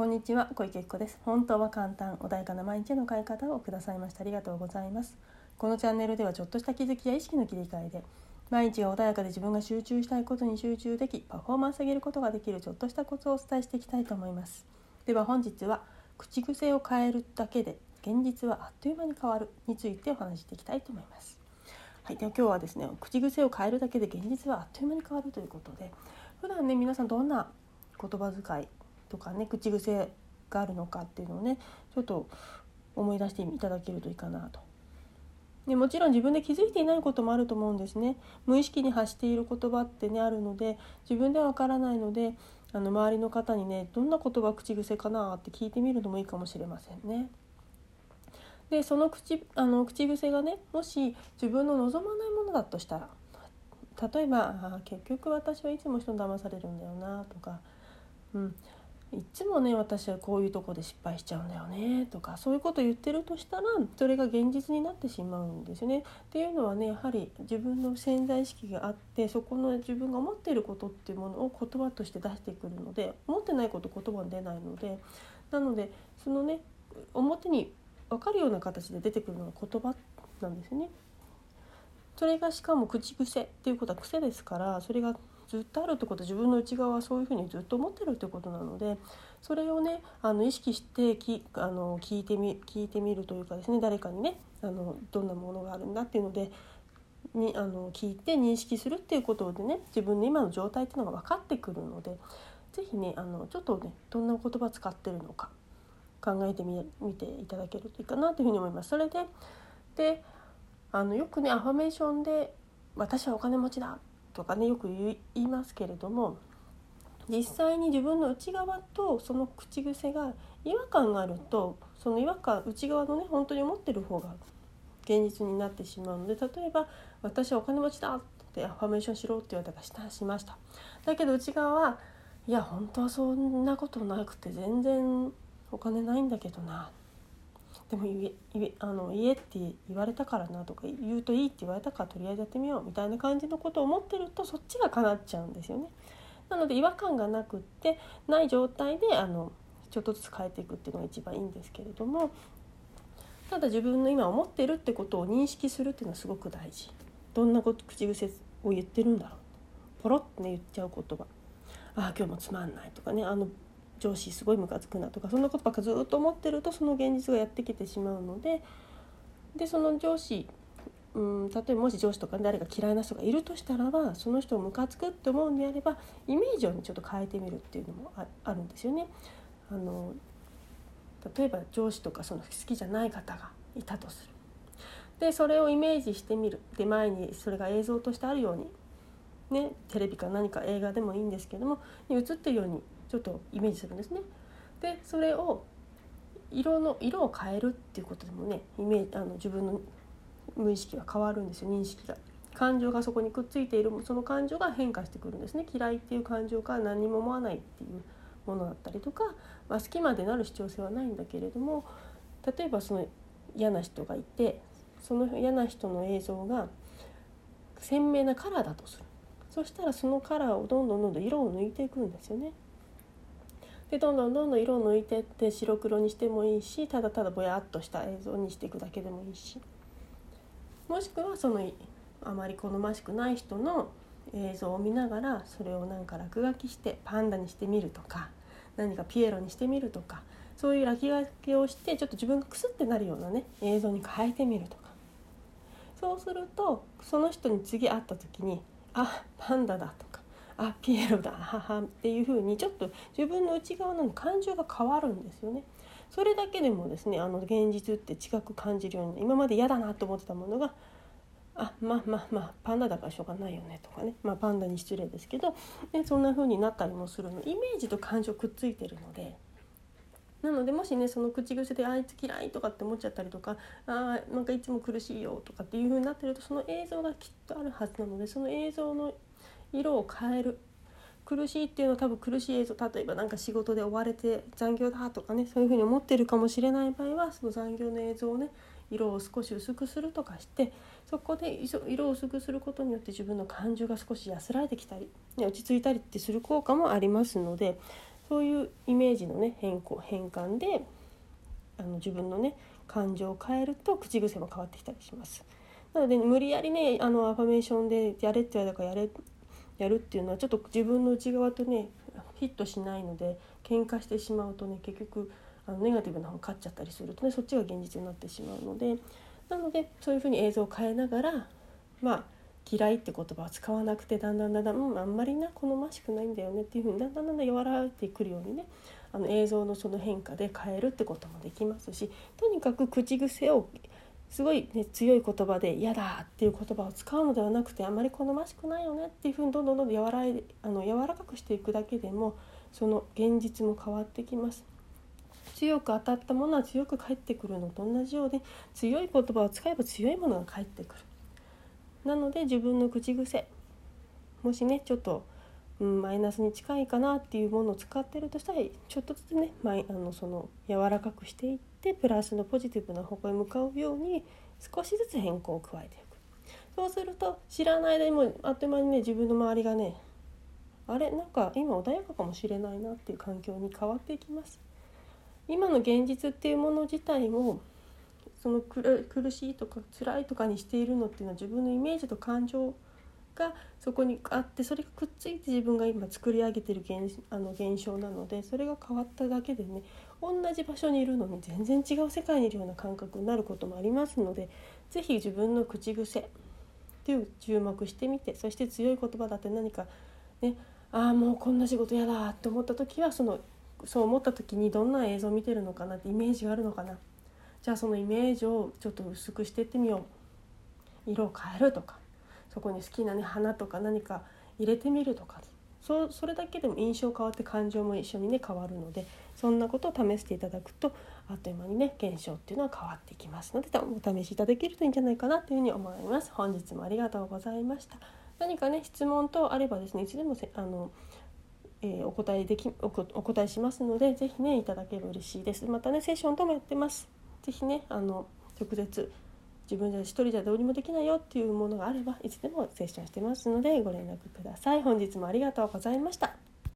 こんにちは小池子です。本当は簡単穏やかな毎日の変え方をくださいました。ありがとうございます。このチャンネルではちょっとした気づきや意識の切り替えで毎日が穏やかで自分が集中したいことに集中できパフォーマンス上げることができるちょっとしたコツをお伝えしていきたいと思います。では本日は口癖を変えるだけで現実はあっという間に変わるについてお話していきたいと思います。はい、では今日はですね口癖を変えるだけで現実はあっという間に変わるということで普段ね皆さんどんな言葉遣いとかね口癖があるのかっていうのをねちょっと思い出していただけるといいかなと。でもちろん自分で気づいていないこともあると思うんですね。無意識に発している言葉ってねあるので自分ではわからないのであの周りの方にねどんな言葉口癖かなって聞いてみるのもいいかもしれませんね。でその口あの口癖がねもし自分の望まないものだとしたら例えば「結局私はいつも人に騙されるんだよな」とか「うんいつもね私はこういうとこで失敗しちゃうんだよねとかそういうこと言ってるとしたらそれが現実になってしまうんですよね。っていうのはねやはり自分の潜在意識があってそこの自分が思っていることっていうものを言葉として出してくるので思ってないこと言葉に出ないのでなのでそのね表に分かるような形で出てくるのが言葉なんですね。それがしかも口癖っていうことは癖ですからそれがずっとあるってこと自分の内側はそういうふうにずっと思ってるってことなのでそれをねあの意識してきあの聞いてみ聞いてみるというかですね誰かにねあのどんなものがあるんだっていうのでにあの聞いて認識するっていうことでね自分の今の状態っていうのが分かってくるので是非ねあのちょっとねどんな言葉使ってるのか考えてみていただけるといいかなというふうに思います。それでであのよくねアファメーションで「私はお金持ちだ」とかねよく言いますけれども実際に自分の内側とその口癖が違和感があるとその違和感内側のね本当に思ってる方が現実になってしまうので例えば「私はお金持ちだ」ってアファメーションしろって言われたらしたしました。だけど内側はいや本当はそんなことなくて全然お金ないんだけどなでも言えあの言えって言われたからなとか言うといいって言われたからとりあえずやってみようみたいな感じのことを思ってるとそっちが叶っちゃうんですよね。なので違和感がなくってない状態であのちょっとずつ変えていくっていうのが一番いいんですけれどもただ自分の今思ってるってことを認識するっていうのはすごく大事。どんなこと口癖を言ってるんだろうポロッとね言っちゃう言葉ああ今日もつまんないとかねあの上司すごいムカつくなとかそんなことばっかずっと思ってるとその現実がやってきてしまうのででその上司うん例えばもし上司とか誰か嫌いな人がいるとしたらばその人をムカつくって思うんであればイメージをちょっと変えてみるっていうのもあるんですよね。あの例えば上司とかその好きじゃない方がいたとする。でそれをイメージしてみるで前にそれが映像としてあるようにねテレビか何か映画でもいいんですけども映ってるようにちょっとイメージするんですね。でそれを色の色を変えるっていうことでもねイメージあの自分の無意識が変わるんですよ認識が。感情がそこにくっついているその感情が変化してくるんですね嫌いっていう感情から何も思わないっていうものだったりとか、まあ、好きまでなる必要性はないんだけれども例えばその嫌な人がいてその嫌な人の映像が鮮明なカラーだとするそしたらそのカラーをどんどんどんどん色を抜いていくんですよね。でどんどんどんどん色を抜いてって白黒にしてもいいしただただぼやっとした映像にしていくだけでもいいし。もしくはそのあまり好ましくない人の映像を見ながらそれをなんか落書きしてパンダにしてみるとか何かピエロにしてみるとかそういう落書きをしてちょっと自分がクスってなるようなね映像に変えてみるとか。そうするとその人に次会った時に「あパンダだ」とかあピエロだ母っていう風にちょっと自分の内側の感情が変わるんですよね。それだけでもですねあの現実って近く感じるように今まで嫌だなと思ってたものがあまあまあまあパンダだからしょうがないよねとかねまあパンダに失礼ですけど、ね、そんな風になったりもするのイメージと感情くっついてるので。なのでもしねその口癖で「あいつ嫌い」とかって思っちゃったりとか「あなんかいつも苦しいよ」とかっていう風になってるとその映像がきっとあるはずなのでその映像の色を変える苦しいっていうのは多分苦しい映像例えば何か仕事で追われて残業だとかねそういうふうに思ってるかもしれない場合はその残業の映像をね色を少し薄くするとかしてそこで色を薄くすることによって自分の感情が少し安らいできたり、ね、落ち着いたりってする効果もありますのでそういうイメージのね変更変換であの自分のね感情を変えると口癖も変わってきたりします。なので、無理やりねあのアファメーションでやれって言われたからやれやるっていうのはちょっと自分の内側とねヒットしないので喧嘩してしまうとね結局あのネガティブな方勝っちゃったりするとねそっちが現実になってしまうのでなのでそういうふうに映像を変えながらまあ嫌いって言葉を使わなくてだんだんだんだん、うん、あんまりな好ましくないんだよねっていうふうにだんだんだんだん和らいでくるようにねあの映像のその変化で変えるってこともできますしとにかく口癖をすごい、ね、強い言葉で「嫌だ」っていう言葉を使うのではなくてあまり好ましくないよねっていうふうにどんどんどんどん柔らいあの柔らかくしていくだけでもその現実も変わってきます。強く当たったものは強く返ってくるのと同じようで強い言葉を使えば強いものが返ってくる。なので自分の口癖もしねちょっと、うん、マイナスに近いかなっていうものを使ってるとしたらちょっとずつねあのその柔らかくしていってプラスのポジティブな方向へ向かうように少しずつ変更を加えていく。そうすると知らない間にもあっという間にね自分の周りがねあれなんか今穏やかかもしれないなっていう環境に変わっていきます。今の現実っていうもの自体もその苦しいとか辛いとかにしているのっていうのは自分のイメージと感情がそこにあってそれがくっついて自分が今作り上げてる現あの現象なのでそれが変わっただけでね同じ場所にいるのに全然違う世界にいるような感覚になることもありますので是非自分の口癖っていう注目してみてそして強い言葉だって何かねああもうこんな仕事嫌だって思った時はそのそう思った時にどんな映像を見てるのかなってイメージがあるのかな。じゃあそのイメージをちょっと薄くしていってみよう。色を変えるとかそこに好きな、ね、花とか何か入れてみるとか。そそれだけでも印象変わって感情も一緒にね変わるのでそんなことを試していただくとあっという間にね現象っていうのは変わってきますのでお試しいただけるといいんじゃないかなというふうに思います。本日もありがとうございました。何かね質問等あればですねいつでもあのえー、お答えできお答えしますので是非ねいただければ嬉しいです。またねセッションともやってます。是非ねあの直接自分じゃ一人じゃどうにもできないよっていうものがあればいつでもセッションしてますのでご連絡ください。本日もありがとうございました。